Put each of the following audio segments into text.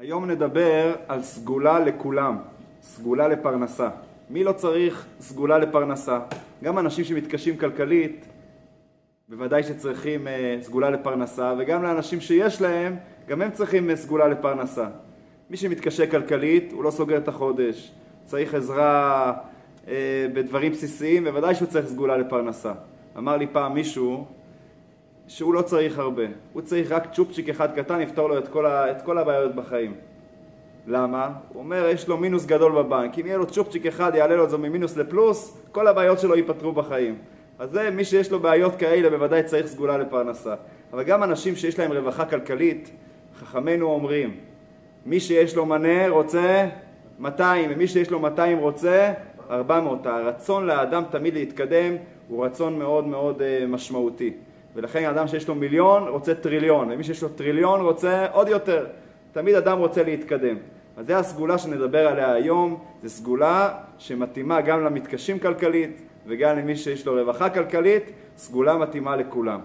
היום נדבר על סגולה לכולם, סגולה לפרנסה. מי לא צריך סגולה לפרנסה? גם אנשים שמתקשים כלכלית, בוודאי שצריכים uh, סגולה לפרנסה, וגם לאנשים שיש להם, גם הם צריכים uh, סגולה לפרנסה. מי שמתקשה כלכלית, הוא לא סוגר את החודש, צריך עזרה uh, בדברים בסיסיים, בוודאי שהוא צריך סגולה לפרנסה. אמר לי פעם מישהו, שהוא לא צריך הרבה, הוא צריך רק צ'ופצ'יק אחד קטן, יפתור לו את כל, ה, את כל הבעיות בחיים. למה? הוא אומר, יש לו מינוס גדול בבנק, אם יהיה לו צ'ופצ'יק אחד, יעלה לו את זה ממינוס לפלוס, כל הבעיות שלו ייפתרו בחיים. אז זה, מי שיש לו בעיות כאלה, בוודאי צריך סגולה לפרנסה. אבל גם אנשים שיש להם רווחה כלכלית, חכמינו אומרים, מי שיש לו מנה רוצה 200, ומי שיש לו 200 רוצה 400. הרצון לאדם תמיד להתקדם הוא רצון מאוד מאוד uh, משמעותי. ולכן אדם שיש לו מיליון רוצה טריליון, ומי שיש לו טריליון רוצה עוד יותר. תמיד אדם רוצה להתקדם. אז זו הסגולה שנדבר עליה היום, זו סגולה שמתאימה גם למתקשים כלכלית וגם למי שיש לו רווחה כלכלית, סגולה מתאימה לכולם.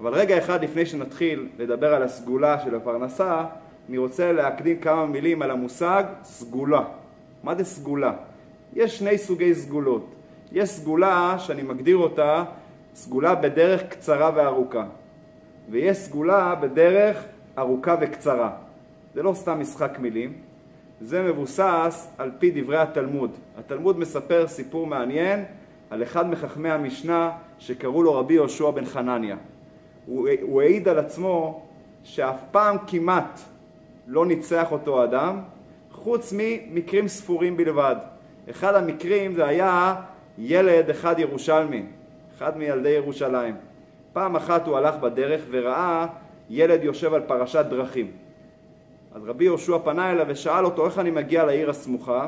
אבל רגע אחד לפני שנתחיל לדבר על הסגולה של הפרנסה, אני רוצה להקדים כמה מילים על המושג סגולה. מה זה סגולה? יש שני סוגי סגולות. יש סגולה שאני מגדיר אותה סגולה בדרך קצרה וארוכה, ויש סגולה בדרך ארוכה וקצרה. זה לא סתם משחק מילים, זה מבוסס על פי דברי התלמוד. התלמוד מספר סיפור מעניין על אחד מחכמי המשנה שקראו לו רבי יהושע בן חנניה. הוא, הוא העיד על עצמו שאף פעם כמעט לא ניצח אותו אדם, חוץ ממקרים ספורים בלבד. אחד המקרים זה היה ילד אחד ירושלמי, אחד מילדי ירושלים. פעם אחת הוא הלך בדרך וראה ילד יושב על פרשת דרכים. אז רבי יהושע פנה אליו ושאל אותו איך אני מגיע לעיר הסמוכה.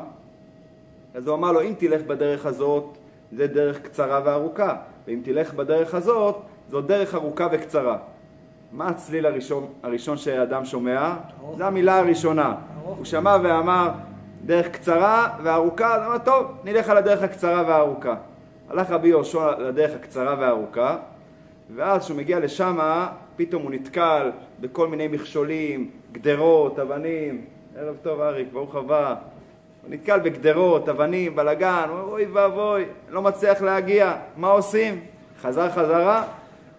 אז הוא אמר לו אם תלך בדרך הזאת זה דרך קצרה וארוכה, ואם תלך בדרך הזאת זו דרך ארוכה וקצרה. מה הצליל הראשון, הראשון שאדם שומע? זו המילה הראשונה. הוא שמע ואמר דרך קצרה וארוכה, אז הוא אמר טוב, נלך על הדרך הקצרה והארוכה. הלך רבי יהושע לדרך הקצרה והארוכה, ואז כשהוא מגיע לשם, פתאום הוא נתקל בכל מיני מכשולים, גדרות, אבנים. ערב טוב אריק, ברוך הבא. הוא נתקל בגדרות, אבנים, בלאגן, הוא אומר, אוי ואבוי, לא מצליח להגיע, מה עושים? חזר חזרה,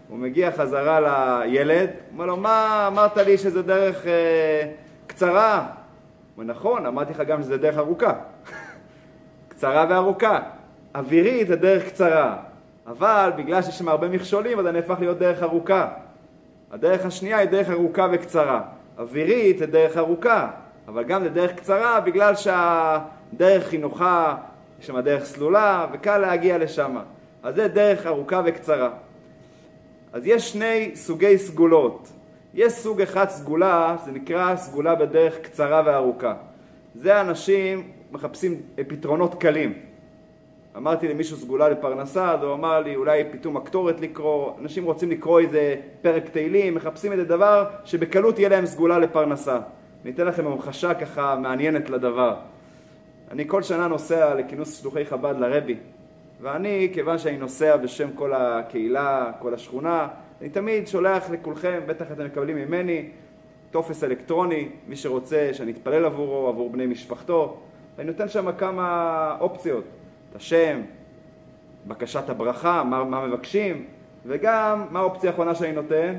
הוא מגיע חזרה לילד, הוא אומר לו, מה אמרת לי שזה דרך אה, קצרה? הוא אומר, נכון, אמרתי לך גם שזה דרך ארוכה. קצרה וארוכה. אווירית זה דרך קצרה, אבל בגלל שיש שם הרבה מכשולים אז אני הפך להיות דרך ארוכה. הדרך השנייה היא דרך ארוכה וקצרה. אווירית זה דרך ארוכה, אבל גם זה דרך קצרה בגלל שהדרך היא נוחה, יש שם דרך סלולה וקל להגיע לשם. אז זה דרך ארוכה וקצרה. אז יש שני סוגי סגולות. יש סוג אחד סגולה, זה נקרא סגולה בדרך קצרה וארוכה. זה אנשים מחפשים פתרונות קלים. אמרתי למישהו סגולה לפרנסה, אז הוא אמר לי אולי פתאום הקטורת לקרוא, אנשים רוצים לקרוא איזה פרק תהילים, מחפשים איזה דבר שבקלות יהיה להם סגולה לפרנסה. אני אתן לכם המחשה ככה מעניינת לדבר. אני כל שנה נוסע לכינוס שלוחי חב"ד לרבי, ואני, כיוון שאני נוסע בשם כל הקהילה, כל השכונה, אני תמיד שולח לכולכם, בטח אתם מקבלים ממני, טופס אלקטרוני, מי שרוצה שאני אתפלל עבורו, עבור בני משפחתו, ואני נותן שם כמה אופציות. את השם, בקשת הברכה, מה, מה מבקשים, וגם מה האופציה האחרונה שאני נותן?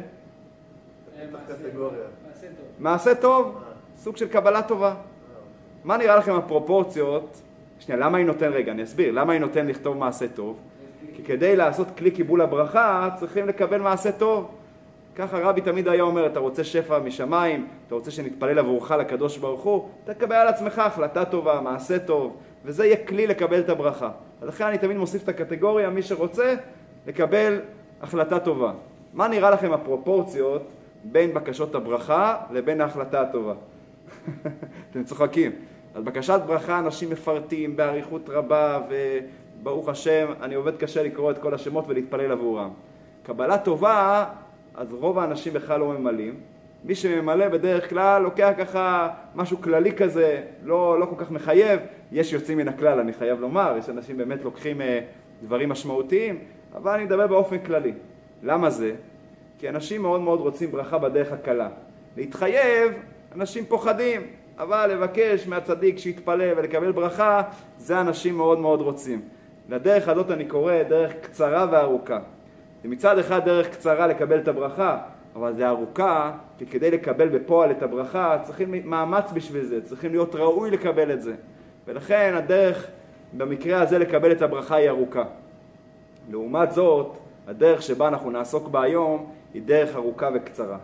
מעשה טוב, סוג של קבלה טובה. מה נראה לכם הפרופורציות? שנייה, למה אני נותן, רגע, אני אסביר, למה אני נותן לכתוב מעשה טוב? כי כדי לעשות כלי קיבול הברכה צריכים לקבל מעשה טוב. ככה רבי תמיד היה אומר, אתה רוצה שפע משמיים, אתה רוצה שנתפלל עבורך לקדוש ברוך הוא, תקבל על עצמך החלטה טובה, מעשה טוב, וזה יהיה כלי לקבל את הברכה. אז לכן אני תמיד מוסיף את הקטגוריה, מי שרוצה, לקבל החלטה טובה. מה נראה לכם הפרופורציות בין בקשות הברכה לבין ההחלטה הטובה? אתם צוחקים. אז בקשת ברכה אנשים מפרטים באריכות רבה, וברוך השם, אני עובד קשה לקרוא את כל השמות ולהתפלל עבורם. קבלה טובה, אז רוב האנשים בכלל לא ממלאים. מי שממלא בדרך כלל לוקח ככה משהו כללי כזה, לא, לא כל כך מחייב. יש יוצאים מן הכלל, אני חייב לומר, יש אנשים באמת לוקחים אה, דברים משמעותיים, אבל אני מדבר באופן כללי. למה זה? כי אנשים מאוד מאוד רוצים ברכה בדרך הקלה. להתחייב, אנשים פוחדים. אבל לבקש מהצדיק שיתפלל ולקבל ברכה, זה אנשים מאוד מאוד רוצים. לדרך הזאת אני קורא דרך קצרה וארוכה. זה מצד אחד דרך קצרה לקבל את הברכה, אבל זה ארוכה, כי כדי לקבל בפועל את הברכה צריכים מאמץ בשביל זה, צריכים להיות ראוי לקבל את זה. ולכן הדרך במקרה הזה לקבל את הברכה היא ארוכה. לעומת זאת, הדרך שבה אנחנו נעסוק בה היום היא דרך ארוכה וקצרה.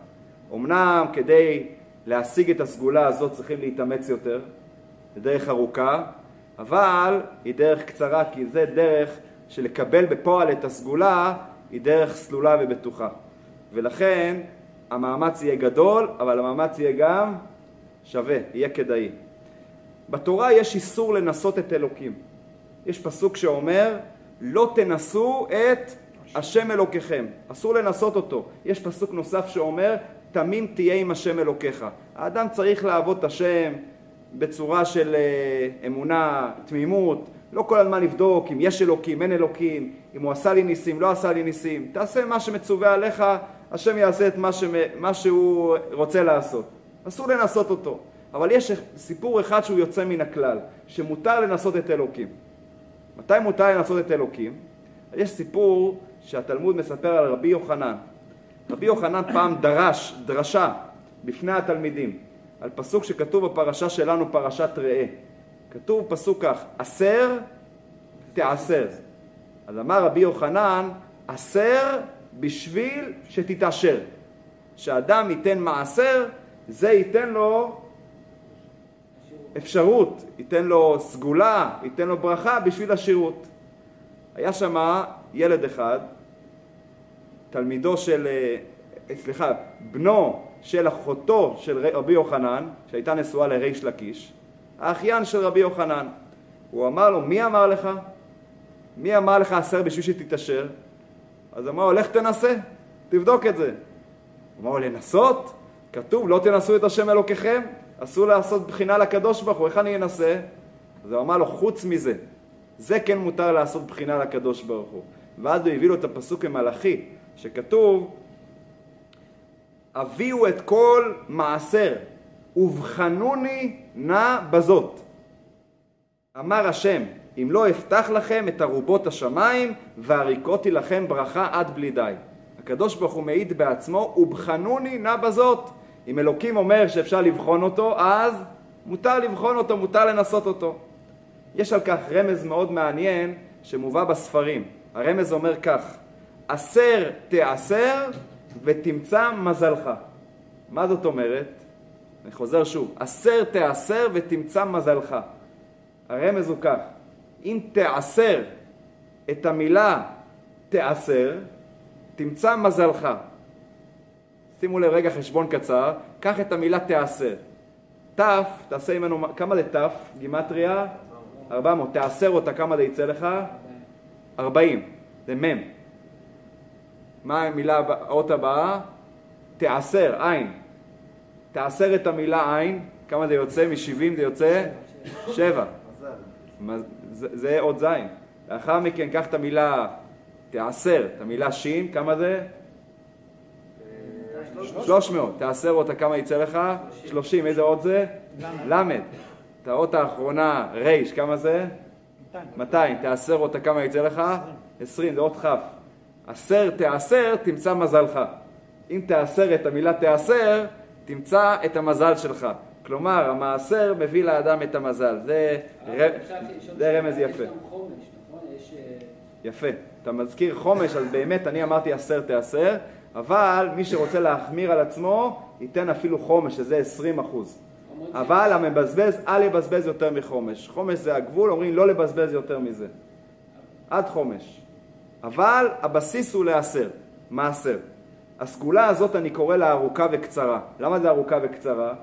אמנם כדי להשיג את הסגולה הזאת צריכים להתאמץ יותר, זה דרך ארוכה, אבל היא דרך קצרה כי זה דרך שלקבל בפועל את הסגולה היא דרך סלולה ובטוחה. ולכן המאמץ יהיה גדול, אבל המאמץ יהיה גם שווה, יהיה כדאי. בתורה יש איסור לנסות את אלוקים. יש פסוק שאומר, לא תנסו את השם אלוקיכם. אסור לנסות אותו. יש פסוק נוסף שאומר, תמים תהיה עם השם אלוקיך. האדם צריך לעבוד את השם בצורה של אה, אמונה, תמימות, לא כל הזמן לבדוק אם יש אלוקים, אין אלוקים, אם הוא עשה לי ניסים, לא עשה לי ניסים. תעשה מה שמצווה עליך, השם יעשה את מה, ש... מה שהוא רוצה לעשות. אסור לנסות אותו. אבל יש סיפור אחד שהוא יוצא מן הכלל, שמותר לנסות את אלוקים. מתי מותר לנסות את אלוקים? יש סיפור שהתלמוד מספר על רבי יוחנן. רבי יוחנן פעם דרש, דרשה, בפני התלמידים, על פסוק שכתוב בפרשה שלנו, פרשת ראה. כתוב פסוק כך, עשר תעשר. אז אמר רבי יוחנן, עשר בשביל שתתעשר. שאדם ייתן מעשר, זה ייתן לו אפשרות, ייתן לו סגולה, ייתן לו ברכה בשביל השירות. היה שם ילד אחד, תלמידו של, אה, סליחה, בנו של אחותו של רבי יוחנן, שהייתה נשואה לריש לקיש, האחיין של רבי יוחנן. הוא אמר לו, מי אמר לך? מי אמר לך עשר בשביל שתתעשר? אז אמר לו, לך תנסה, תבדוק את זה. הוא אמר לו, לנסות? כתוב, לא תנסו את השם אלוקיכם? אסור לעשות בחינה לקדוש ברוך הוא, איך אני אנסה? אז הוא אמר לו, חוץ מזה, זה כן מותר לעשות בחינה לקדוש ברוך הוא. ואז הוא הביא לו את הפסוק ממלאכי, שכתוב, הביאו את כל מעשר, ובחנוני נא בזאת. אמר השם, אם לא אפתח לכם את ארובות השמיים, והריקותי לכם ברכה עד בלי די. הקדוש ברוך הוא מעיד בעצמו, ובחנוני נא בזאת. אם אלוקים אומר שאפשר לבחון אותו, אז מותר לבחון אותו, מותר לנסות אותו. יש על כך רמז מאוד מעניין שמובא בספרים. הרמז אומר כך: עשר תעשר ותמצא מזלך. מה זאת אומרת? אני חוזר שוב, עשר תעשר ותמצא מזלך. הרמז הוא כך, אם תעשר את המילה תעשר, תמצא מזלך. שימו לב רגע חשבון קצר, קח את המילה תעשר. ת', תעשה ממנו, כמה זה ת', גימטריה? 400. תעשר אותה, כמה זה יצא לך? 40. זה מ'. מה המילה, האות הבאה? תעשר, עין. תעשר את המילה עין, כמה זה יוצא? מ-70 זה יוצא? 7. זה, זה אות זין. לאחר מכן קח את המילה תעשר, את המילה שין, כמה זה? 300. תעשר אותה, כמה יצא לך? 30. איזה אות זה? למד. את האות האחרונה, ריש, כמה זה? 200. תעשר אותה, כמה יצא לך? 20. זה אות כ'. עשר תעשר, תמצא מזלך. אם תעשר את המילה תעשר, תמצא את המזל שלך. כלומר, המעשר מביא לאדם את המזל. זה, ר... זה רמז יפה. נכון? אה, יפה. אתה מזכיר חומש, אז באמת אני אמרתי עשר תעשר, אבל מי שרוצה להחמיר על עצמו, ייתן אפילו חומש, שזה 20 אחוז. אבל המבזבז, אל יבזבז יותר מחומש. חומש זה הגבול, אומרים לא לבזבז יותר מזה. עד חומש. אבל הבסיס הוא לעשר, מעשר. הסגולה הזאת אני קורא לה ארוכה וקצרה. למה זה ארוכה וקצרה?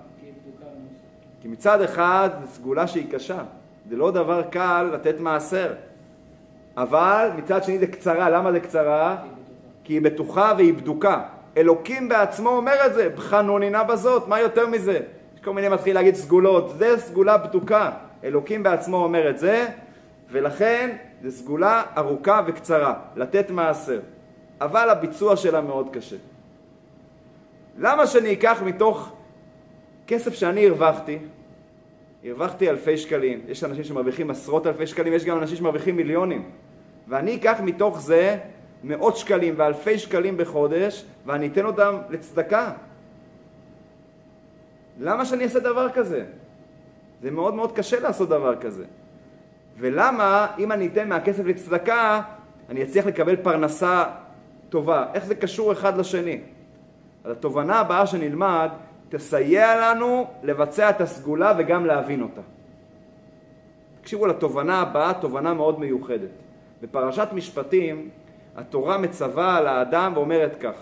כי מצד אחד זו סגולה שהיא קשה. זה לא דבר קל לתת מעשר. אבל מצד שני זה קצרה. למה זה קצרה? כי היא בטוחה והיא בדוקה. אלוקים בעצמו אומר את זה, בחנונינה בזאת, מה יותר מזה? יש כל מיני מתחיל להגיד סגולות, זה סגולה בדוקה. אלוקים בעצמו אומר את זה, ולכן זו סגולה ארוכה וקצרה, לתת מעשר. אבל הביצוע שלה מאוד קשה. למה שאני אקח מתוך כסף שאני הרווחתי, הרווחתי אלפי שקלים, יש אנשים שמרוויחים עשרות אלפי שקלים, יש גם אנשים שמרוויחים מיליונים. ואני אקח מתוך זה מאות שקלים ואלפי שקלים בחודש, ואני אתן אותם לצדקה. למה שאני אעשה דבר כזה? זה מאוד מאוד קשה לעשות דבר כזה. ולמה אם אני אתן מהכסף לצדקה, אני אצליח לקבל פרנסה טובה? איך זה קשור אחד לשני? אז התובנה הבאה שנלמד תסייע לנו לבצע את הסגולה וגם להבין אותה. תקשיבו לתובנה הבאה, תובנה מאוד מיוחדת. בפרשת משפטים התורה מצווה על האדם ואומרת כך: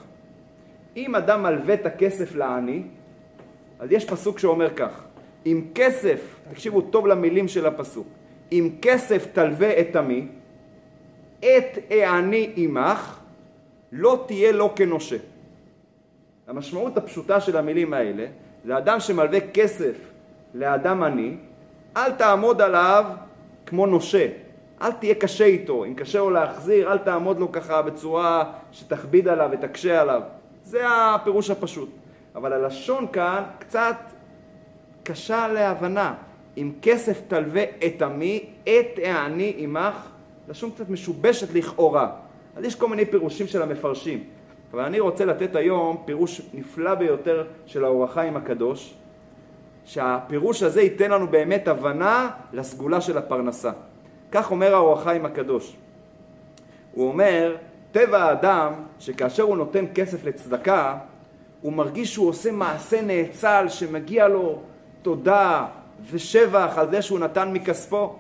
אם אדם מלווה את הכסף לעני, אז יש פסוק שאומר כך: אם כסף, תקשיבו טוב למילים של הפסוק, אם כסף תלווה את עמי, את העני עמך, לא תהיה לו כנושה. המשמעות הפשוטה של המילים האלה, זה אדם שמלווה כסף לאדם עני, אל תעמוד עליו כמו נושה, אל תהיה קשה איתו, אם קשה לו להחזיר, אל תעמוד לו ככה בצורה שתכביד עליו ותקשה עליו. זה הפירוש הפשוט. אבל הלשון כאן קצת קשה להבנה. אם כסף תלווה את עמי, את העני עמך, לשון קצת משובשת לכאורה. אז יש כל מיני פירושים של המפרשים. אבל אני רוצה לתת היום פירוש נפלא ביותר של האור החיים הקדוש, שהפירוש הזה ייתן לנו באמת הבנה לסגולה של הפרנסה. כך אומר האור הקדוש. הוא אומר, טבע האדם, שכאשר הוא נותן כסף לצדקה, הוא מרגיש שהוא עושה מעשה נאצל שמגיע לו תודה ושבח על זה שהוא נתן מכספו.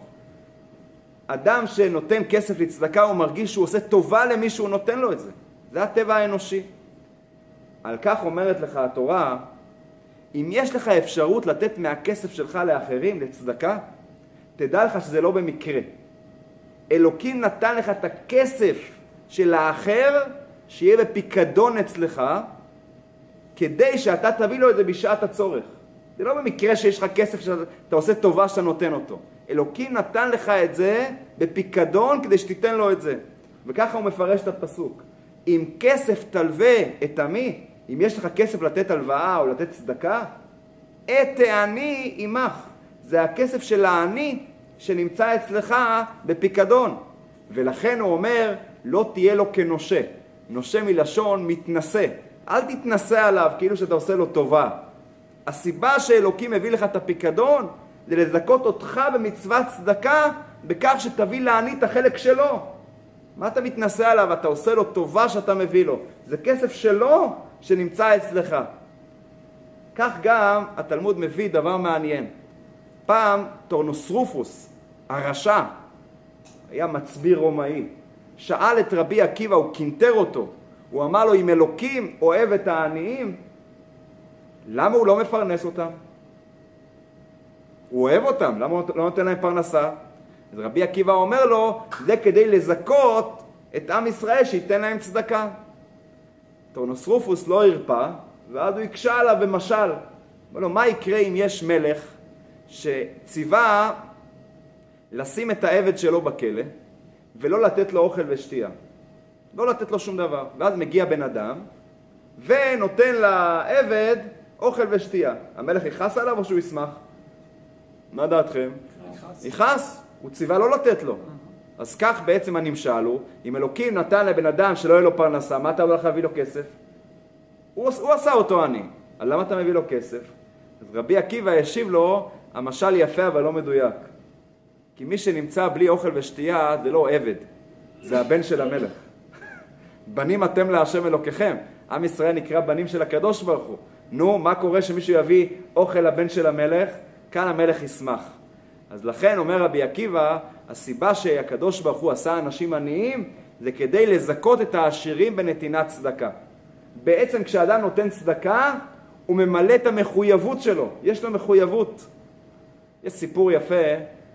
אדם שנותן כסף לצדקה הוא מרגיש שהוא עושה טובה למי שהוא נותן לו את זה. זה הטבע האנושי. על כך אומרת לך התורה, אם יש לך אפשרות לתת מהכסף שלך לאחרים, לצדקה, תדע לך שזה לא במקרה. אלוקים נתן לך את הכסף של האחר, שיהיה בפיקדון אצלך, כדי שאתה תביא לו את זה בשעת הצורך. זה לא במקרה שיש לך כסף שאתה עושה טובה שאתה נותן אותו. אלוקים נתן לך את זה בפיקדון כדי שתיתן לו את זה. וככה הוא מפרש את הפסוק. אם כסף תלווה את עמי, אם יש לך כסף לתת הלוואה או לתת צדקה, את העני עמך. זה הכסף של העני שנמצא אצלך בפיקדון. ולכן הוא אומר, לא תהיה לו כנושה. נושה מלשון מתנשא. אל תתנשא עליו כאילו שאתה עושה לו טובה. הסיבה שאלוקים מביא לך את הפיקדון זה לזכות אותך במצוות צדקה בכך שתביא לעני את החלק שלו. מה אתה מתנשא עליו? אתה עושה לו טובה שאתה מביא לו. זה כסף שלו שנמצא אצלך. כך גם התלמוד מביא דבר מעניין. פעם טורנוסרופוס, הרשע, היה מצביא רומאי, שאל את רבי עקיבא, הוא קינטר אותו, הוא אמר לו, אם אלוקים אוהב את העניים, למה הוא לא מפרנס אותם? הוא אוהב אותם, למה הוא לא נותן להם פרנסה? אז רבי עקיבא אומר לו, זה כדי לזכות את עם ישראל שייתן להם צדקה. טורנוסרופוס לא הרפה, ואז הוא הקשה עליו במשל. אמר לו, מה יקרה אם יש מלך שציווה לשים את העבד שלו בכלא ולא לתת לו אוכל ושתייה. לא לתת לו שום דבר. ואז מגיע בן אדם ונותן לעבד אוכל ושתייה. המלך יכעס עליו או שהוא ישמח? מה דעתכם? יכעס. הוא ציווה לא לתת לו. אז כך בעצם הנמשל הוא, אם אלוקים נתן לבן אדם שלא יהיה לו פרנסה, מה אתה הולך להביא לו כסף? הוא, הוא עשה אותו עני, אז למה אתה מביא לו כסף? אז רבי עקיבא השיב לו, המשל יפה אבל לא מדויק. כי מי שנמצא בלי אוכל ושתייה זה לא עבד, זה הבן של המלך. בנים אתם להשם אלוקיכם. עם ישראל נקרא בנים של הקדוש ברוך הוא. נו, מה קורה שמישהו יביא אוכל לבן של המלך? כאן המלך ישמח. אז לכן אומר רבי עקיבא, הסיבה שהקדוש ברוך הוא עשה אנשים עניים זה כדי לזכות את העשירים בנתינת צדקה. בעצם כשאדם נותן צדקה, הוא ממלא את המחויבות שלו, יש לו מחויבות. יש סיפור יפה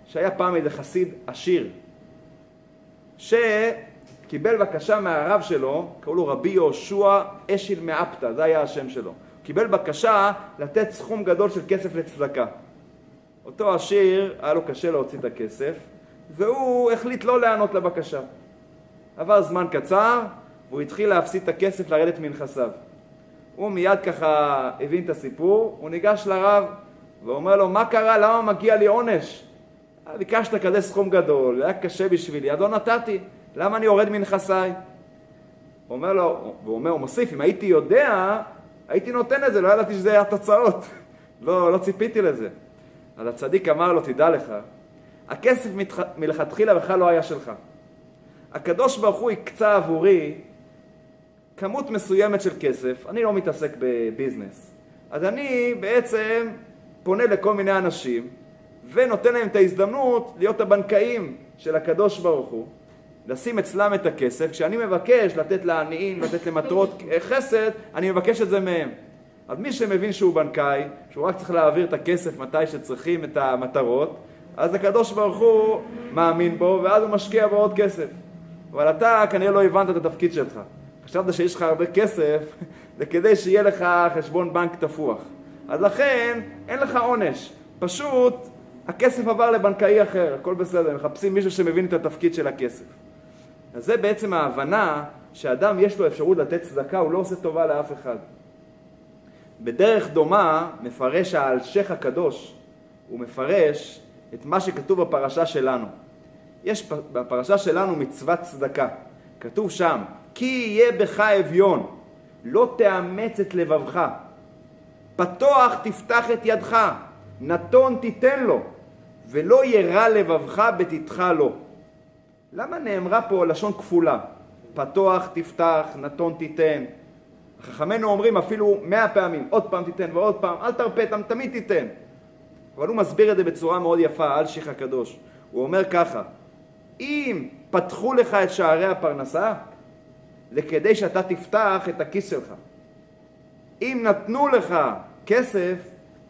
שהיה פעם איזה חסיד עשיר, שקיבל בקשה מהרב שלו, קראו לו רבי יהושע אשיל מאפתא, זה היה השם שלו. קיבל בקשה לתת סכום גדול של כסף לצדקה. אותו עשיר, היה לו קשה להוציא את הכסף, והוא החליט לא להיענות לבקשה. עבר זמן קצר, והוא התחיל להפסיד את הכסף לרדת מנכסיו. הוא מיד ככה הבין את הסיפור, הוא ניגש לרב, ואומר לו, מה קרה? למה מגיע לי עונש? ביקשת כזה סכום גדול, היה קשה בשבילי, אז לא נתתי, למה אני יורד מנכסיי? אומר לו, והוא אומר, הוא מוסיף, אם הייתי יודע, הייתי נותן את זה, לא ידעתי שזה היה התוצאות. לא, לא ציפיתי לזה. אז הצדיק אמר לו, תדע לך, הכסף מלכתחילה בכלל לא היה שלך. הקדוש ברוך הוא הקצה עבורי כמות מסוימת של כסף, אני לא מתעסק בביזנס. אז אני בעצם פונה לכל מיני אנשים ונותן להם את ההזדמנות להיות הבנקאים של הקדוש ברוך הוא, לשים אצלם את הכסף. כשאני מבקש לתת לעניים, לתת למטרות חסד, אני מבקש את זה מהם. אז מי שמבין שהוא בנקאי, שהוא רק צריך להעביר את הכסף מתי שצריכים את המטרות, אז הקדוש ברוך הוא מאמין בו, ואז הוא משקיע בו עוד כסף. אבל אתה כנראה לא הבנת את התפקיד שלך. חשבת שיש לך הרבה כסף, זה כדי שיהיה לך חשבון בנק תפוח. אז לכן, אין לך עונש. פשוט, הכסף עבר לבנקאי אחר, הכל בסדר, מחפשים מישהו שמבין את התפקיד של הכסף. אז זה בעצם ההבנה שאדם יש לו אפשרות לתת צדקה, הוא לא עושה טובה לאף אחד. בדרך דומה מפרש האלשך הקדוש, הוא מפרש את מה שכתוב בפרשה שלנו. יש בפרשה שלנו מצוות צדקה. כתוב שם, כי יהיה בך אביון, לא תאמץ את לבבך. פתוח תפתח את ידך, נתון תיתן לו, ולא ירע לבבך בתתך לו. למה נאמרה פה לשון כפולה? פתוח תפתח, נתון תיתן. חכמינו אומרים אפילו מאה פעמים, עוד פעם תיתן ועוד פעם, אל תרפה, תמיד תיתן. אבל הוא מסביר את זה בצורה מאוד יפה, אלשיך הקדוש. הוא אומר ככה, אם פתחו לך את שערי הפרנסה, זה כדי שאתה תפתח את הכיס שלך. אם נתנו לך כסף,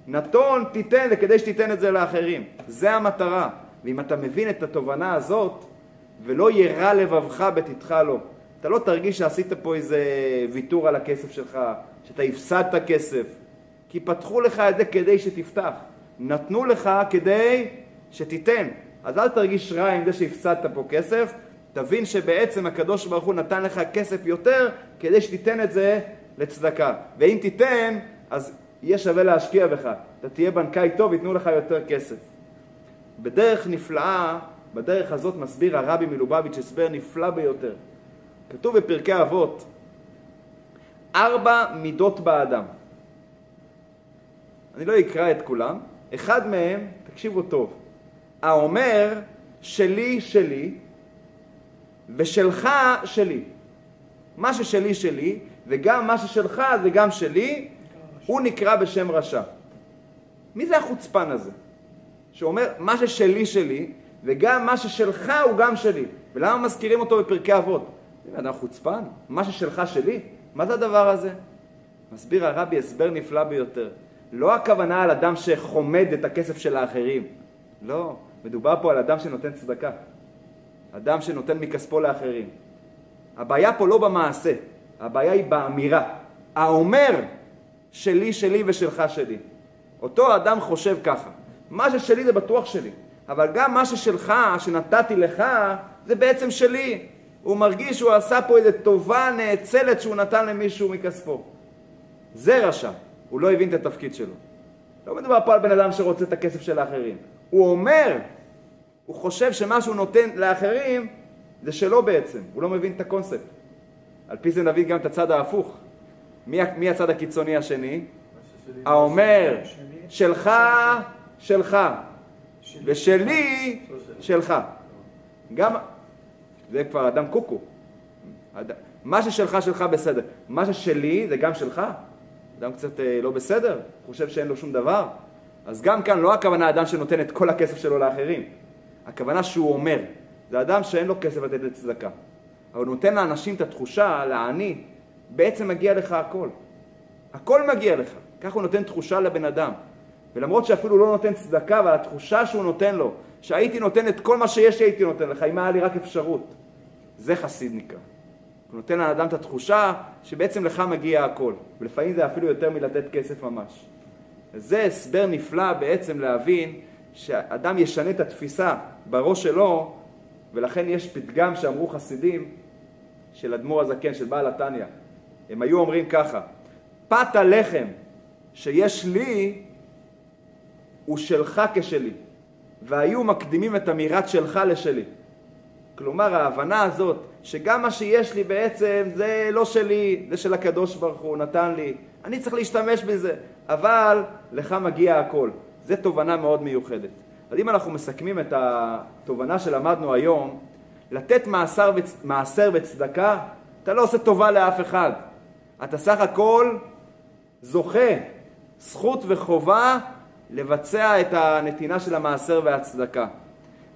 נתון תיתן, כדי שתיתן את זה לאחרים. זה המטרה. ואם אתה מבין את התובנה הזאת, ולא ירע לבבך בתתך לו, אתה לא תרגיש שעשית פה איזה ויתור על הכסף שלך, שאתה הפסדת כסף, כי פתחו לך את זה כדי שתפתח. נתנו לך כדי שתיתן. אז אל תרגיש רע עם זה שהפסדת פה כסף, תבין שבעצם הקדוש ברוך הוא נתן לך כסף יותר כדי שתיתן את זה לצדקה. ואם תיתן, אז יהיה שווה להשקיע בך. אתה תהיה בנקאי טוב, ייתנו לך יותר כסף. בדרך נפלאה, בדרך הזאת מסביר הרבי מלובביץ' הסבר נפלא ביותר. כתוב בפרקי אבות, ארבע מידות באדם. אני לא אקרא את כולם, אחד מהם, תקשיבו טוב, האומר שלי שלי ושלך שלי. מה ששלי שלי וגם מה ששלך זה גם שלי, הוא נקרא בשם רשע. מי זה החוצפן הזה? שאומר מה ששלי שלי וגם מה ששלך הוא גם שלי. ולמה מזכירים אותו בפרקי אבות? זה אדם חוצפן? מה ששלך שלי? מה זה הדבר הזה? מסביר הרבי הסבר נפלא ביותר. לא הכוונה על אדם שחומד את הכסף של האחרים. לא, מדובר פה על אדם שנותן צדקה. אדם שנותן מכספו לאחרים. הבעיה פה לא במעשה, הבעיה היא באמירה. האומר שלי, שלי ושלך שלי. אותו אדם חושב ככה. מה ששלי זה בטוח שלי, אבל גם מה ששלך, שנתתי לך, זה בעצם שלי. הוא מרגיש שהוא עשה פה איזו טובה נאצלת שהוא נתן למישהו מכספו. זה רשע. הוא לא הבין את התפקיד שלו. לא מדובר פה על בן אדם שרוצה את הכסף של האחרים. הוא אומר, הוא חושב שמה שהוא נותן לאחרים זה שלו בעצם, הוא לא מבין את הקונספט. על פי זה נבין גם את הצד ההפוך. מי, מי הצד הקיצוני השני? האומר, שלך, שלך, ושלי, שלך. גם, זה כבר אדם קוקו. מה ששלך, שלך בסדר. מה ששלי זה גם שלך. אדם קצת אה, לא בסדר, חושב שאין לו שום דבר. אז גם כאן לא הכוונה אדם שנותן את כל הכסף שלו לאחרים. הכוונה שהוא אומר, זה אדם שאין לו כסף לתת לצדקה. אבל נותן לאנשים את התחושה, לעני, בעצם מגיע לך הכל. הכל מגיע לך. כך הוא נותן תחושה לבן אדם. ולמרות שאפילו לא נותן צדקה, אבל התחושה שהוא נותן לו, שהייתי נותן את כל מה שיש הייתי נותן לך, אם היה לי רק אפשרות. זה חסיד נקרא. הוא נותן לאדם את התחושה שבעצם לך מגיע הכל, ולפעמים זה אפילו יותר מלתת כסף ממש. זה הסבר נפלא בעצם להבין שאדם ישנה את התפיסה בראש שלו, ולכן יש פתגם שאמרו חסידים של אדמו"ר הזקן, של בעל התניא. הם היו אומרים ככה, פת הלחם שיש לי הוא שלך כשלי, והיו מקדימים את אמירת שלך לשלי. כלומר, ההבנה הזאת, שגם מה שיש לי בעצם זה לא שלי, זה של הקדוש ברוך הוא, נתן לי. אני צריך להשתמש בזה, אבל לך מגיע הכל. זו תובנה מאוד מיוחדת. אז אם אנחנו מסכמים את התובנה שלמדנו היום, לתת מעשר, וצ... מעשר וצדקה, אתה לא עושה טובה לאף אחד. אתה סך הכל זוכה, זכות וחובה לבצע את הנתינה של המעשר והצדקה.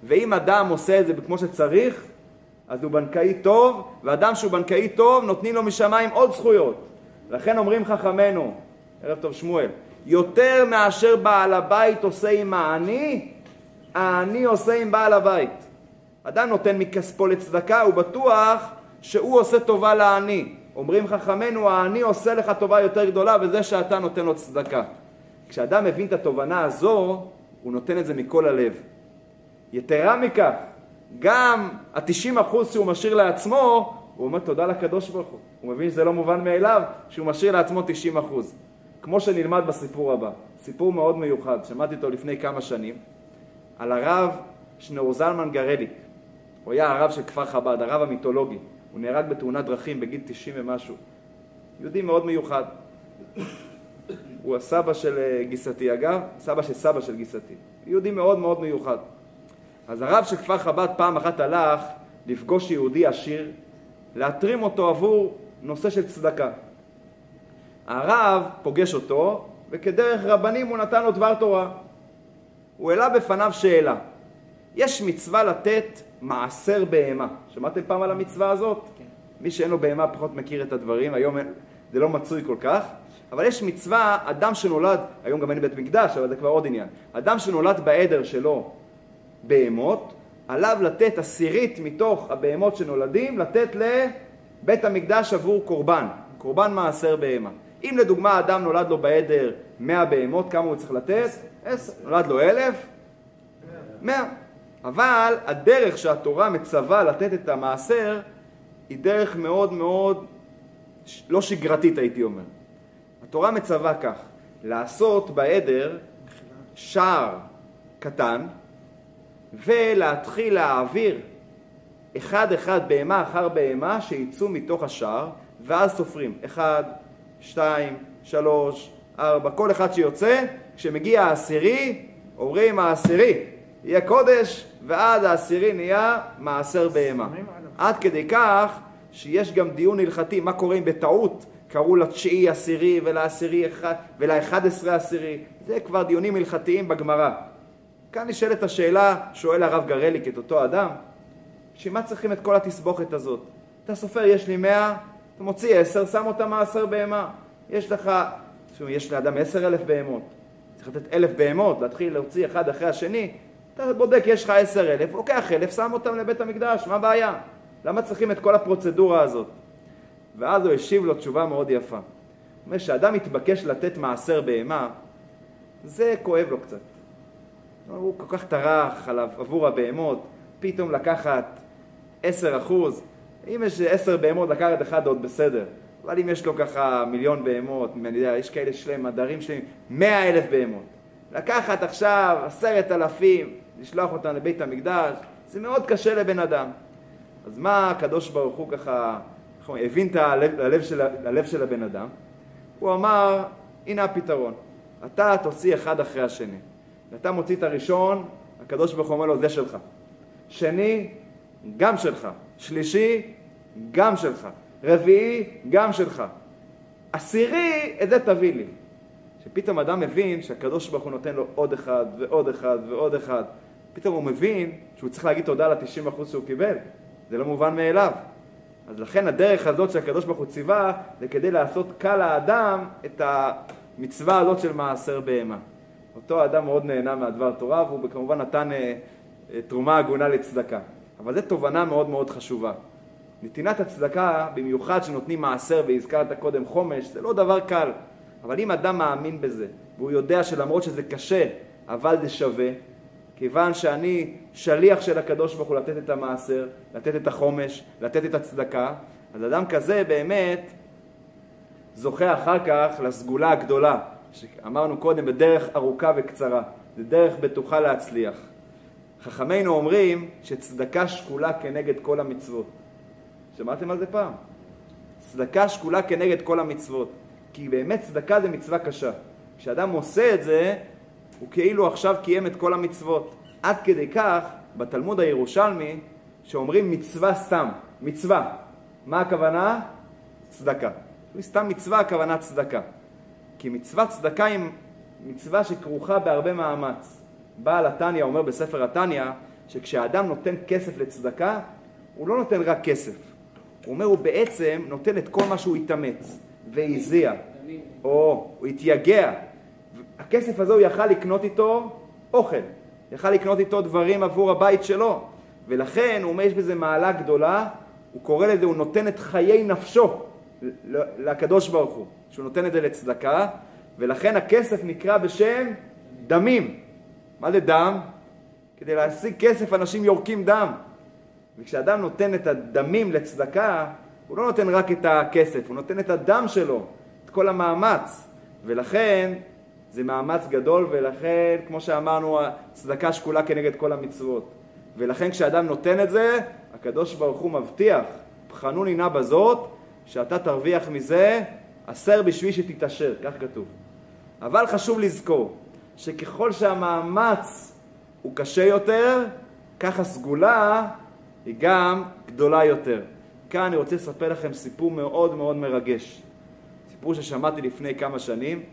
ואם אדם עושה את זה כמו שצריך, אז הוא בנקאי טוב, ואדם שהוא בנקאי טוב, נותנים לו משמיים עוד זכויות. לכן אומרים חכמינו, ערב טוב שמואל, יותר מאשר בעל הבית עושה עם העני, העני עושה עם בעל הבית. אדם נותן מכספו לצדקה, הוא בטוח שהוא עושה טובה לעני. אומרים חכמינו, העני עושה לך טובה יותר גדולה וזה שאתה נותן לו צדקה. כשאדם מבין את התובנה הזו, הוא נותן את זה מכל הלב. יתרה מכך, גם ה-90% שהוא משאיר לעצמו, הוא אומר תודה לקדוש ברוך הוא. הוא מבין שזה לא מובן מאליו שהוא משאיר לעצמו 90%. כמו שנלמד בסיפור הבא. סיפור מאוד מיוחד, שמעתי אותו לפני כמה שנים, על הרב שנאור זלמן גרליק. הוא היה הרב של כפר חב"ד, הרב המיתולוגי. הוא נהרג בתאונת דרכים בגיל 90 ומשהו. יהודי מאוד מיוחד. הוא הסבא של אה, גיסתי, אגב, סבא של סבא של גיסתי. יהודי מאוד מאוד מיוחד. אז הרב של כפר חב"ד פעם אחת הלך לפגוש יהודי עשיר, להתרים אותו עבור נושא של צדקה. הרב פוגש אותו, וכדרך רבנים הוא נתן לו דבר תורה. הוא העלה בפניו שאלה. יש מצווה לתת מעשר בהמה. שמעתם פעם על המצווה הזאת? כן. מי שאין לו בהמה פחות מכיר את הדברים, היום זה לא מצוי כל כך. אבל יש מצווה, אדם שנולד, היום גם אין בית מקדש, אבל זה כבר עוד עניין. אדם שנולד בעדר שלו בהמות, עליו לתת עשירית מתוך הבהמות שנולדים, לתת לבית המקדש עבור קורבן, קורבן מעשר בהמה. אם לדוגמה אדם נולד לו בעדר 100 בהמות, כמה הוא צריך לתת? 10. נולד לו 1,000? 100. אבל הדרך שהתורה מצווה לתת את המעשר היא דרך מאוד מאוד לא שגרתית הייתי אומר. התורה מצווה כך, לעשות בעדר שער קטן ולהתחיל להעביר אחד אחד בהמה אחר בהמה שיצאו מתוך השער ואז סופרים. אחד, שתיים, שלוש, ארבע, כל אחד שיוצא, כשמגיע העשירי אומרים העשירי יהיה קודש ועד העשירי נהיה מעשר בהמה. עד כדי כך שיש גם דיון הלכתי מה קורה אם בטעות קראו לתשיעי עשירי ולעשירי אחד ולאחד עשרה עשירי זה כבר דיונים הלכתיים בגמרא כאן נשאלת השאלה, שואל הרב גרליק את אותו אדם, בשביל מה צריכים את כל התסבוכת הזאת? אתה סופר, יש לי מאה, אתה מוציא עשר, שם אותה מעשר בהמה. יש לך, יש לאדם עשר אלף בהמות. צריך לתת אלף בהמות, להתחיל להוציא אחד אחרי השני. אתה בודק, יש לך עשר אלף, לוקח אלף, שם אותם לבית המקדש, מה הבעיה? למה צריכים את כל הפרוצדורה הזאת? ואז הוא השיב לו תשובה מאוד יפה. הוא אומר, כשאדם מתבקש לתת מעשר בהמה, זה כואב לו קצת. הוא כל כך טרח עליו עבור הבהמות, פתאום לקחת עשר אחוז, אם יש עשר בהמות לקחת אחד עוד בסדר, אבל אם יש לו ככה מיליון בהמות, אני יודע, יש כאלה שלהם, עדרים שלהם, מאה אלף בהמות. לקחת עכשיו עשרת אלפים, לשלוח אותם לבית המקדש, זה מאוד קשה לבן אדם. אז מה הקדוש ברוך הוא ככה הבין את הלב, הלב, של, הלב של הבן אדם? הוא אמר, הנה הפתרון, אתה תוציא אחד אחרי השני. ואתה מוציא את הראשון, הקדוש ברוך הוא אומר לו, זה שלך. שני, גם שלך. שלישי, גם שלך. רביעי, גם שלך. עשירי, את זה תביא לי. שפתאום אדם מבין שהקדוש ברוך הוא נותן לו עוד אחד ועוד אחד ועוד אחד. פתאום הוא מבין שהוא צריך להגיד תודה ל-90% שהוא קיבל. זה לא מובן מאליו. אז לכן הדרך הזאת שהקדוש ברוך הוא ציווה, זה כדי לעשות קל לאדם את המצווה הזאת של מעשר בהמה. אותו אדם מאוד נהנה מהדבר תורה, והוא כמובן נתן אה, אה, תרומה הגונה לצדקה. אבל זו תובנה מאוד מאוד חשובה. נתינת הצדקה, במיוחד שנותנים מעשר, והזכרת קודם חומש, זה לא דבר קל. אבל אם אדם מאמין בזה, והוא יודע שלמרות שזה קשה, אבל זה שווה, כיוון שאני שליח של הקדוש ברוך הוא לתת את המעשר, לתת את החומש, לתת את הצדקה, אז אדם כזה באמת זוכה אחר כך לסגולה הגדולה, אמרנו קודם, בדרך ארוכה וקצרה, זה דרך בטוחה להצליח. חכמינו אומרים שצדקה שקולה כנגד כל המצוות. שמעתם על זה פעם? צדקה שקולה כנגד כל המצוות. כי באמת צדקה זה מצווה קשה. כשאדם עושה את זה, הוא כאילו עכשיו קיים את כל המצוות. עד כדי כך, בתלמוד הירושלמי, שאומרים מצווה סתם, מצווה. מה הכוונה? צדקה. סתם מצווה הכוונה צדקה. כי מצוות צדקה היא מצווה שכרוכה בהרבה מאמץ. בעל התניא אומר בספר התניא, שכשאדם נותן כסף לצדקה, הוא לא נותן רק כסף. הוא אומר, הוא בעצם נותן את כל מה שהוא התאמץ והזיע, או הוא התייגע. הכסף הזה הוא יכל לקנות איתו אוכל, יכל לקנות איתו דברים עבור הבית שלו. ולכן הוא אומר, יש בזה מעלה גדולה, הוא קורא לזה, הוא נותן את חיי נפשו לקדוש ברוך הוא, שהוא נותן את זה לצדקה, ולכן הכסף נקרא בשם דמים. מה זה דם? כדי להשיג כסף אנשים יורקים דם. וכשאדם נותן את הדמים לצדקה, הוא לא נותן רק את הכסף, הוא נותן את הדם שלו, את כל המאמץ. ולכן זה מאמץ גדול, ולכן, כמו שאמרנו, הצדקה שקולה כנגד כל המצוות. ולכן כשאדם נותן את זה, הקדוש ברוך הוא מבטיח, בחנוני נא בזאת, שאתה תרוויח מזה עשר בשביל שתתעשר, כך כתוב. אבל חשוב לזכור שככל שהמאמץ הוא קשה יותר, כך הסגולה היא גם גדולה יותר. כאן אני רוצה לספר לכם סיפור מאוד מאוד מרגש. סיפור ששמעתי לפני כמה שנים,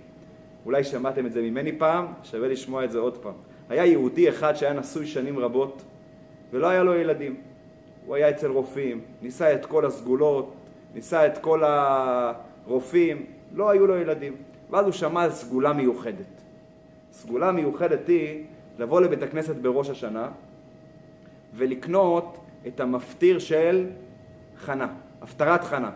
אולי שמעתם את זה ממני פעם, שווה לשמוע את זה עוד פעם. היה יהודי אחד שהיה נשוי שנים רבות, ולא היה לו ילדים. הוא היה אצל רופאים, ניסה את כל הסגולות, ניסה את כל הרופאים, לא היו לו ילדים. ואז הוא שמע על סגולה מיוחדת. סגולה מיוחדת היא לבוא לבית הכנסת בראש השנה ולקנות את המפטיר של חנה, הפטרת חנה.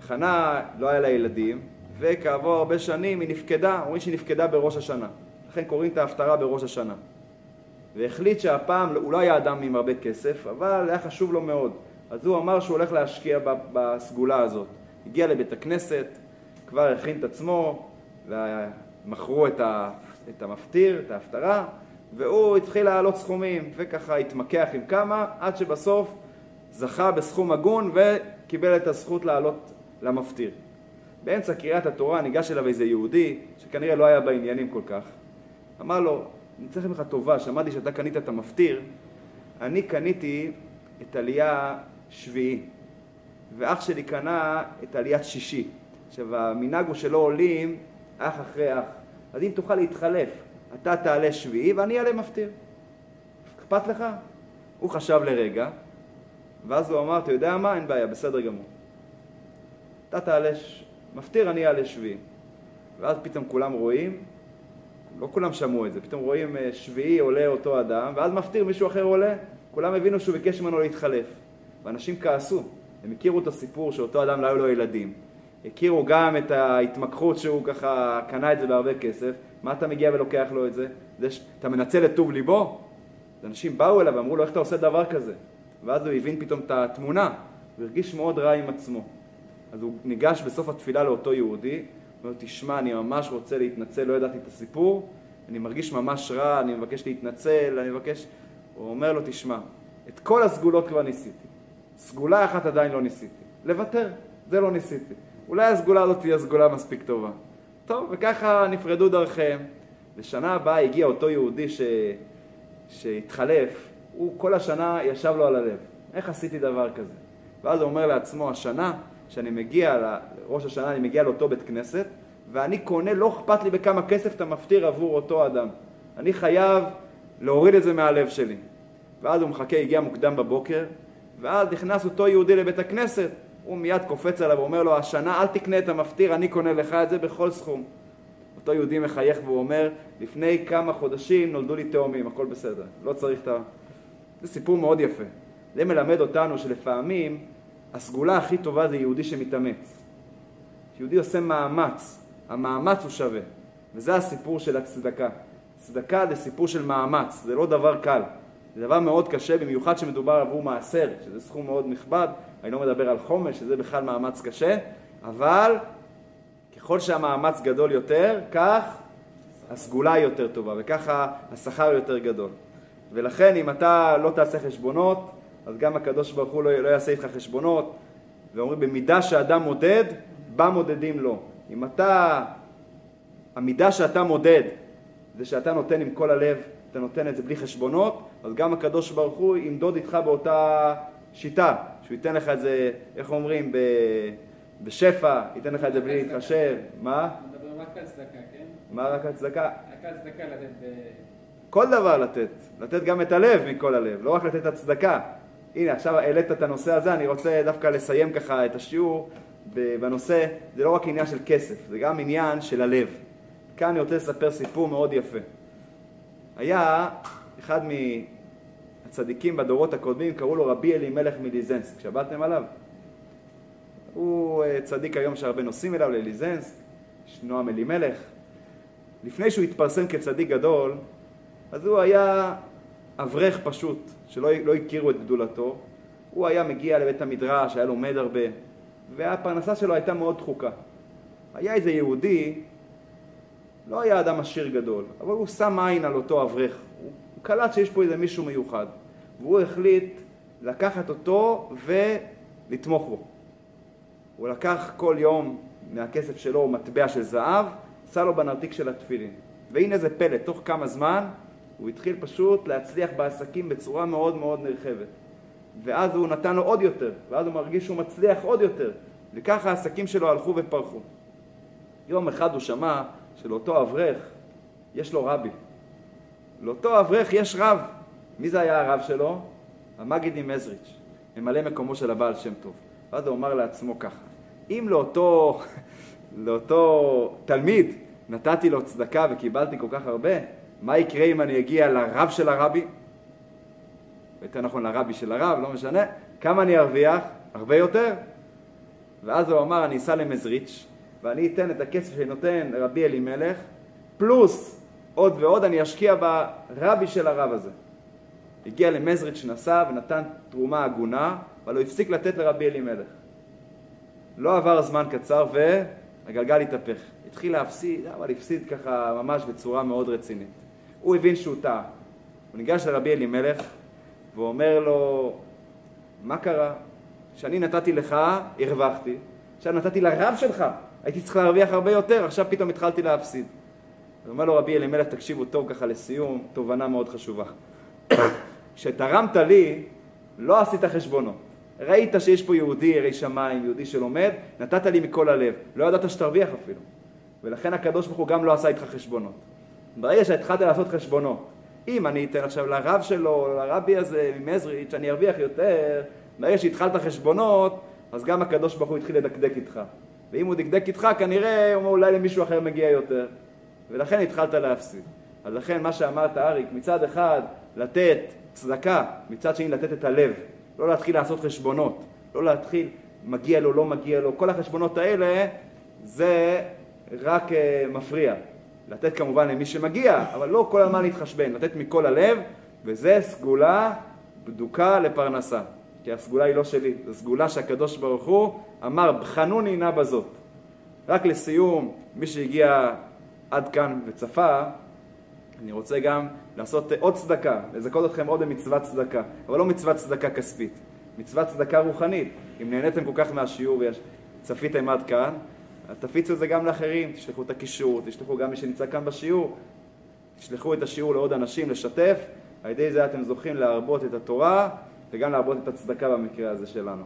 חנה לא היה לה ילדים, וכעבור הרבה שנים היא נפקדה, אומרים שהיא נפקדה בראש השנה. לכן קוראים את ההפטרה בראש השנה. והחליט שהפעם הוא לא היה אדם עם הרבה כסף, אבל היה חשוב לו מאוד. אז הוא אמר שהוא הולך להשקיע בסגולה הזאת. הגיע לבית הכנסת, כבר הכין את עצמו, ומכרו את, המפטיר, את ההפטרה, והוא התחיל להעלות סכומים, וככה התמקח עם כמה, עד שבסוף זכה בסכום הגון וקיבל את הזכות לעלות למפטיר. באמצע קריאת התורה ניגש אליו איזה יהודי, שכנראה לא היה בעניינים כל כך. אמר לו, אני צריך ממך טובה, שמעתי שאתה קנית את המפטיר, אני קניתי את עלייה שביעי, ואח שלי קנה את עליית שישי. עכשיו, המנהג הוא שלא עולים אח אחרי אח. אז אם תוכל להתחלף, אתה תעלה שביעי ואני אעלה מפטיר. אכפת לך? הוא חשב לרגע, ואז הוא אמר, אתה יודע מה? אין בעיה, בסדר גמור. אתה תעלה. מפטיר, אני אעלה שביעי. ואז פתאום כולם רואים, לא כולם שמעו את זה, פתאום רואים אה, שביעי עולה אותו אדם, ואז מפטיר מישהו אחר עולה, כולם הבינו שהוא ביקש ממנו להתחלף. ואנשים כעסו, הם הכירו את הסיפור שאותו אדם לא היו לו ילדים. הכירו גם את ההתמקחות שהוא ככה קנה את זה בהרבה כסף, מה אתה מגיע ולוקח לו את זה? זה אתה מנצל את טוב ליבו? אנשים באו אליו ואמרו לו, איך אתה עושה דבר כזה? ואז הוא הבין פתאום את התמונה, הוא הרגיש מאוד רע עם עצמו. אז הוא ניגש בסוף התפילה לאותו יהודי, הוא אומר, תשמע, אני ממש רוצה להתנצל, לא ידעתי את הסיפור, אני מרגיש ממש רע, אני מבקש להתנצל, אני מבקש... הוא אומר לו, תשמע, את כל הסגולות כבר ניסיתי. סגולה אחת עדיין לא ניסיתי. לוותר, זה לא ניסיתי. אולי הסגולה הזאת תהיה סגולה מספיק טובה. טוב, וככה נפרדו דרכיהם. בשנה הבאה הגיע אותו יהודי ש... שהתחלף, הוא כל השנה ישב לו על הלב. איך עשיתי דבר כזה? ואז הוא אומר לעצמו, השנה שאני מגיע, לראש השנה אני מגיע לאותו בית כנסת, ואני קונה, לא אכפת לי בכמה כסף אתה מפטיר עבור אותו אדם. אני חייב להוריד את זה מהלב שלי. ואז הוא מחכה, הגיע מוקדם בבוקר, ואז נכנס אותו יהודי לבית הכנסת, הוא מיד קופץ עליו ואומר לו, השנה אל תקנה את המפטיר, אני קונה לך את זה בכל סכום. אותו יהודי מחייך והוא אומר, לפני כמה חודשים נולדו לי תאומים, הכל בסדר, לא צריך את ה... זה סיפור מאוד יפה. זה מלמד אותנו שלפעמים הסגולה הכי טובה זה יהודי שמתאמץ. יהודי עושה מאמץ, המאמץ הוא שווה. וזה הסיפור של הצדקה. צדקה זה סיפור של מאמץ, זה לא דבר קל. זה דבר מאוד קשה, במיוחד שמדובר עבור מעשר, שזה סכום מאוד נכבד, אני לא מדבר על חומש, שזה בכלל מאמץ קשה, אבל ככל שהמאמץ גדול יותר, כך הסגולה יותר טובה, וככה השכר יותר גדול. ולכן אם אתה לא תעשה חשבונות, אז גם הקדוש ברוך הוא לא, לא יעשה איתך חשבונות, ואומרים במידה שאדם מודד, בה מודדים לו. אם אתה, המידה שאתה מודד זה שאתה נותן עם כל הלב, אתה נותן את זה בלי חשבונות, אז גם הקדוש ברוך הוא ימדוד איתך באותה שיטה, שהוא ייתן לך את זה, איך אומרים, ב... בשפע, ייתן לך את זה בלי להתחשב. מה? מדברים רק על צדקה, כן? מה רק על צדקה? רק על צדקה לתת ב... כל דבר לתת, לתת גם את הלב מכל הלב, לא רק לתת את הצדקה. הנה, עכשיו העלית את הנושא הזה, אני רוצה דווקא לסיים ככה את השיעור בנושא, זה לא רק עניין של כסף, זה גם עניין של הלב. כאן אני רוצה לספר סיפור מאוד יפה. היה אחד מהצדיקים בדורות הקודמים, קראו לו רבי אלימלך מליזנסק, שמעתם עליו? הוא אה, צדיק היום שהרבה נוסעים אליו, לליזנסק, נועם אלימלך. לפני שהוא התפרסם כצדיק גדול, אז הוא היה אברך פשוט, שלא לא הכירו את גדולתו. הוא היה מגיע לבית המדרש, היה לומד הרבה, והפרנסה שלו הייתה מאוד דחוקה. היה איזה יהודי, לא היה אדם עשיר גדול, אבל הוא שם עין על אותו אברך. הוא, קלט שיש פה איזה מישהו מיוחד, והוא החליט לקחת אותו ולתמוך בו. הוא לקח כל יום מהכסף שלו מטבע של זהב, שם לו בנרתיק של התפילין. והנה זה פלא, תוך כמה זמן הוא התחיל פשוט להצליח בעסקים בצורה מאוד מאוד נרחבת. ואז הוא נתן לו עוד יותר, ואז הוא מרגיש שהוא מצליח עוד יותר, וככה העסקים שלו הלכו ופרחו. יום אחד הוא שמע שלאותו אברך יש לו רבי. לאותו אברך יש רב. מי זה היה הרב שלו? המגיד מזריץ', ממלא מקומו של הבעל שם טוב. ואז הוא אמר לעצמו ככה, אם לאותו, לאותו תלמיד נתתי לו צדקה וקיבלתי כל כך הרבה, מה יקרה אם אני אגיע לרב של הרבי? יותר נכון לרבי של הרב, לא משנה, כמה אני ארוויח? הרבה יותר. ואז הוא אמר, אני אסע למזריץ' ואני אתן את הכסף שאני נותן לרבי אלימלך, פלוס עוד ועוד אני אשקיע ברבי של הרב הזה. הגיע למזריץ' נסע ונתן תרומה הגונה, אבל הוא הפסיק לתת לרבי אלימלך. לא עבר זמן קצר והגלגל התהפך. התחיל להפסיד, אבל הפסיד ככה ממש בצורה מאוד רצינית. הוא הבין שהוא טעה. הוא ניגש לרבי אלימלך ואומר לו, מה קרה? כשאני נתתי לך, הרווחתי, עכשיו נתתי לרב שלך, הייתי צריך להרוויח הרבה יותר, עכשיו פתאום התחלתי להפסיד. אומר לו רבי אלימלך, תקשיבו טוב ככה לסיום, תובנה מאוד חשובה. כשתרמת לי, לא עשית חשבונות. ראית שיש פה יהודי ירא שמיים, יהודי שלומד, נתת לי מכל הלב. לא ידעת שתרוויח אפילו. ולכן הקדוש ברוך הוא גם לא עשה איתך חשבונות. ברגע שהתחלת לעשות חשבונות, אם אני אתן עכשיו לרב שלו, לרבי הזה ממזריץ', אני ארוויח יותר, ברגע שהתחלת חשבונות, אז גם הקדוש ברוך הוא התחיל לדקדק איתך. ואם הוא דקדק איתך, כנראה הוא אולי למישהו אחר מגיע יותר. ולכן התחלת להפסיד. אז לכן מה שאמרת אריק, מצד אחד לתת צדקה, מצד שני לתת את הלב, לא להתחיל לעשות חשבונות, לא להתחיל מגיע לו, לא מגיע לו, כל החשבונות האלה זה רק uh, מפריע. לתת כמובן למי שמגיע, אבל לא כל הזמן להתחשבן, לתת מכל הלב, וזה סגולה בדוקה לפרנסה. כי הסגולה היא לא שלי, זו סגולה שהקדוש ברוך הוא אמר, בחנוני נא בזאת. רק לסיום, מי שהגיע עד כאן וצפה, אני רוצה גם לעשות עוד צדקה, לזכות אתכם עוד במצוות צדקה, אבל לא מצוות צדקה כספית, מצוות צדקה רוחנית. אם נהניתם כל כך מהשיעור וצפיתם עד כאן, תפיצו את זה גם לאחרים, תשלחו את הקישור, תשלחו גם מי שנמצא כאן בשיעור, תשלחו את השיעור לעוד אנשים לשתף, על ידי זה אתם זוכים להרבות את התורה וגם להרבות את הצדקה במקרה הזה שלנו.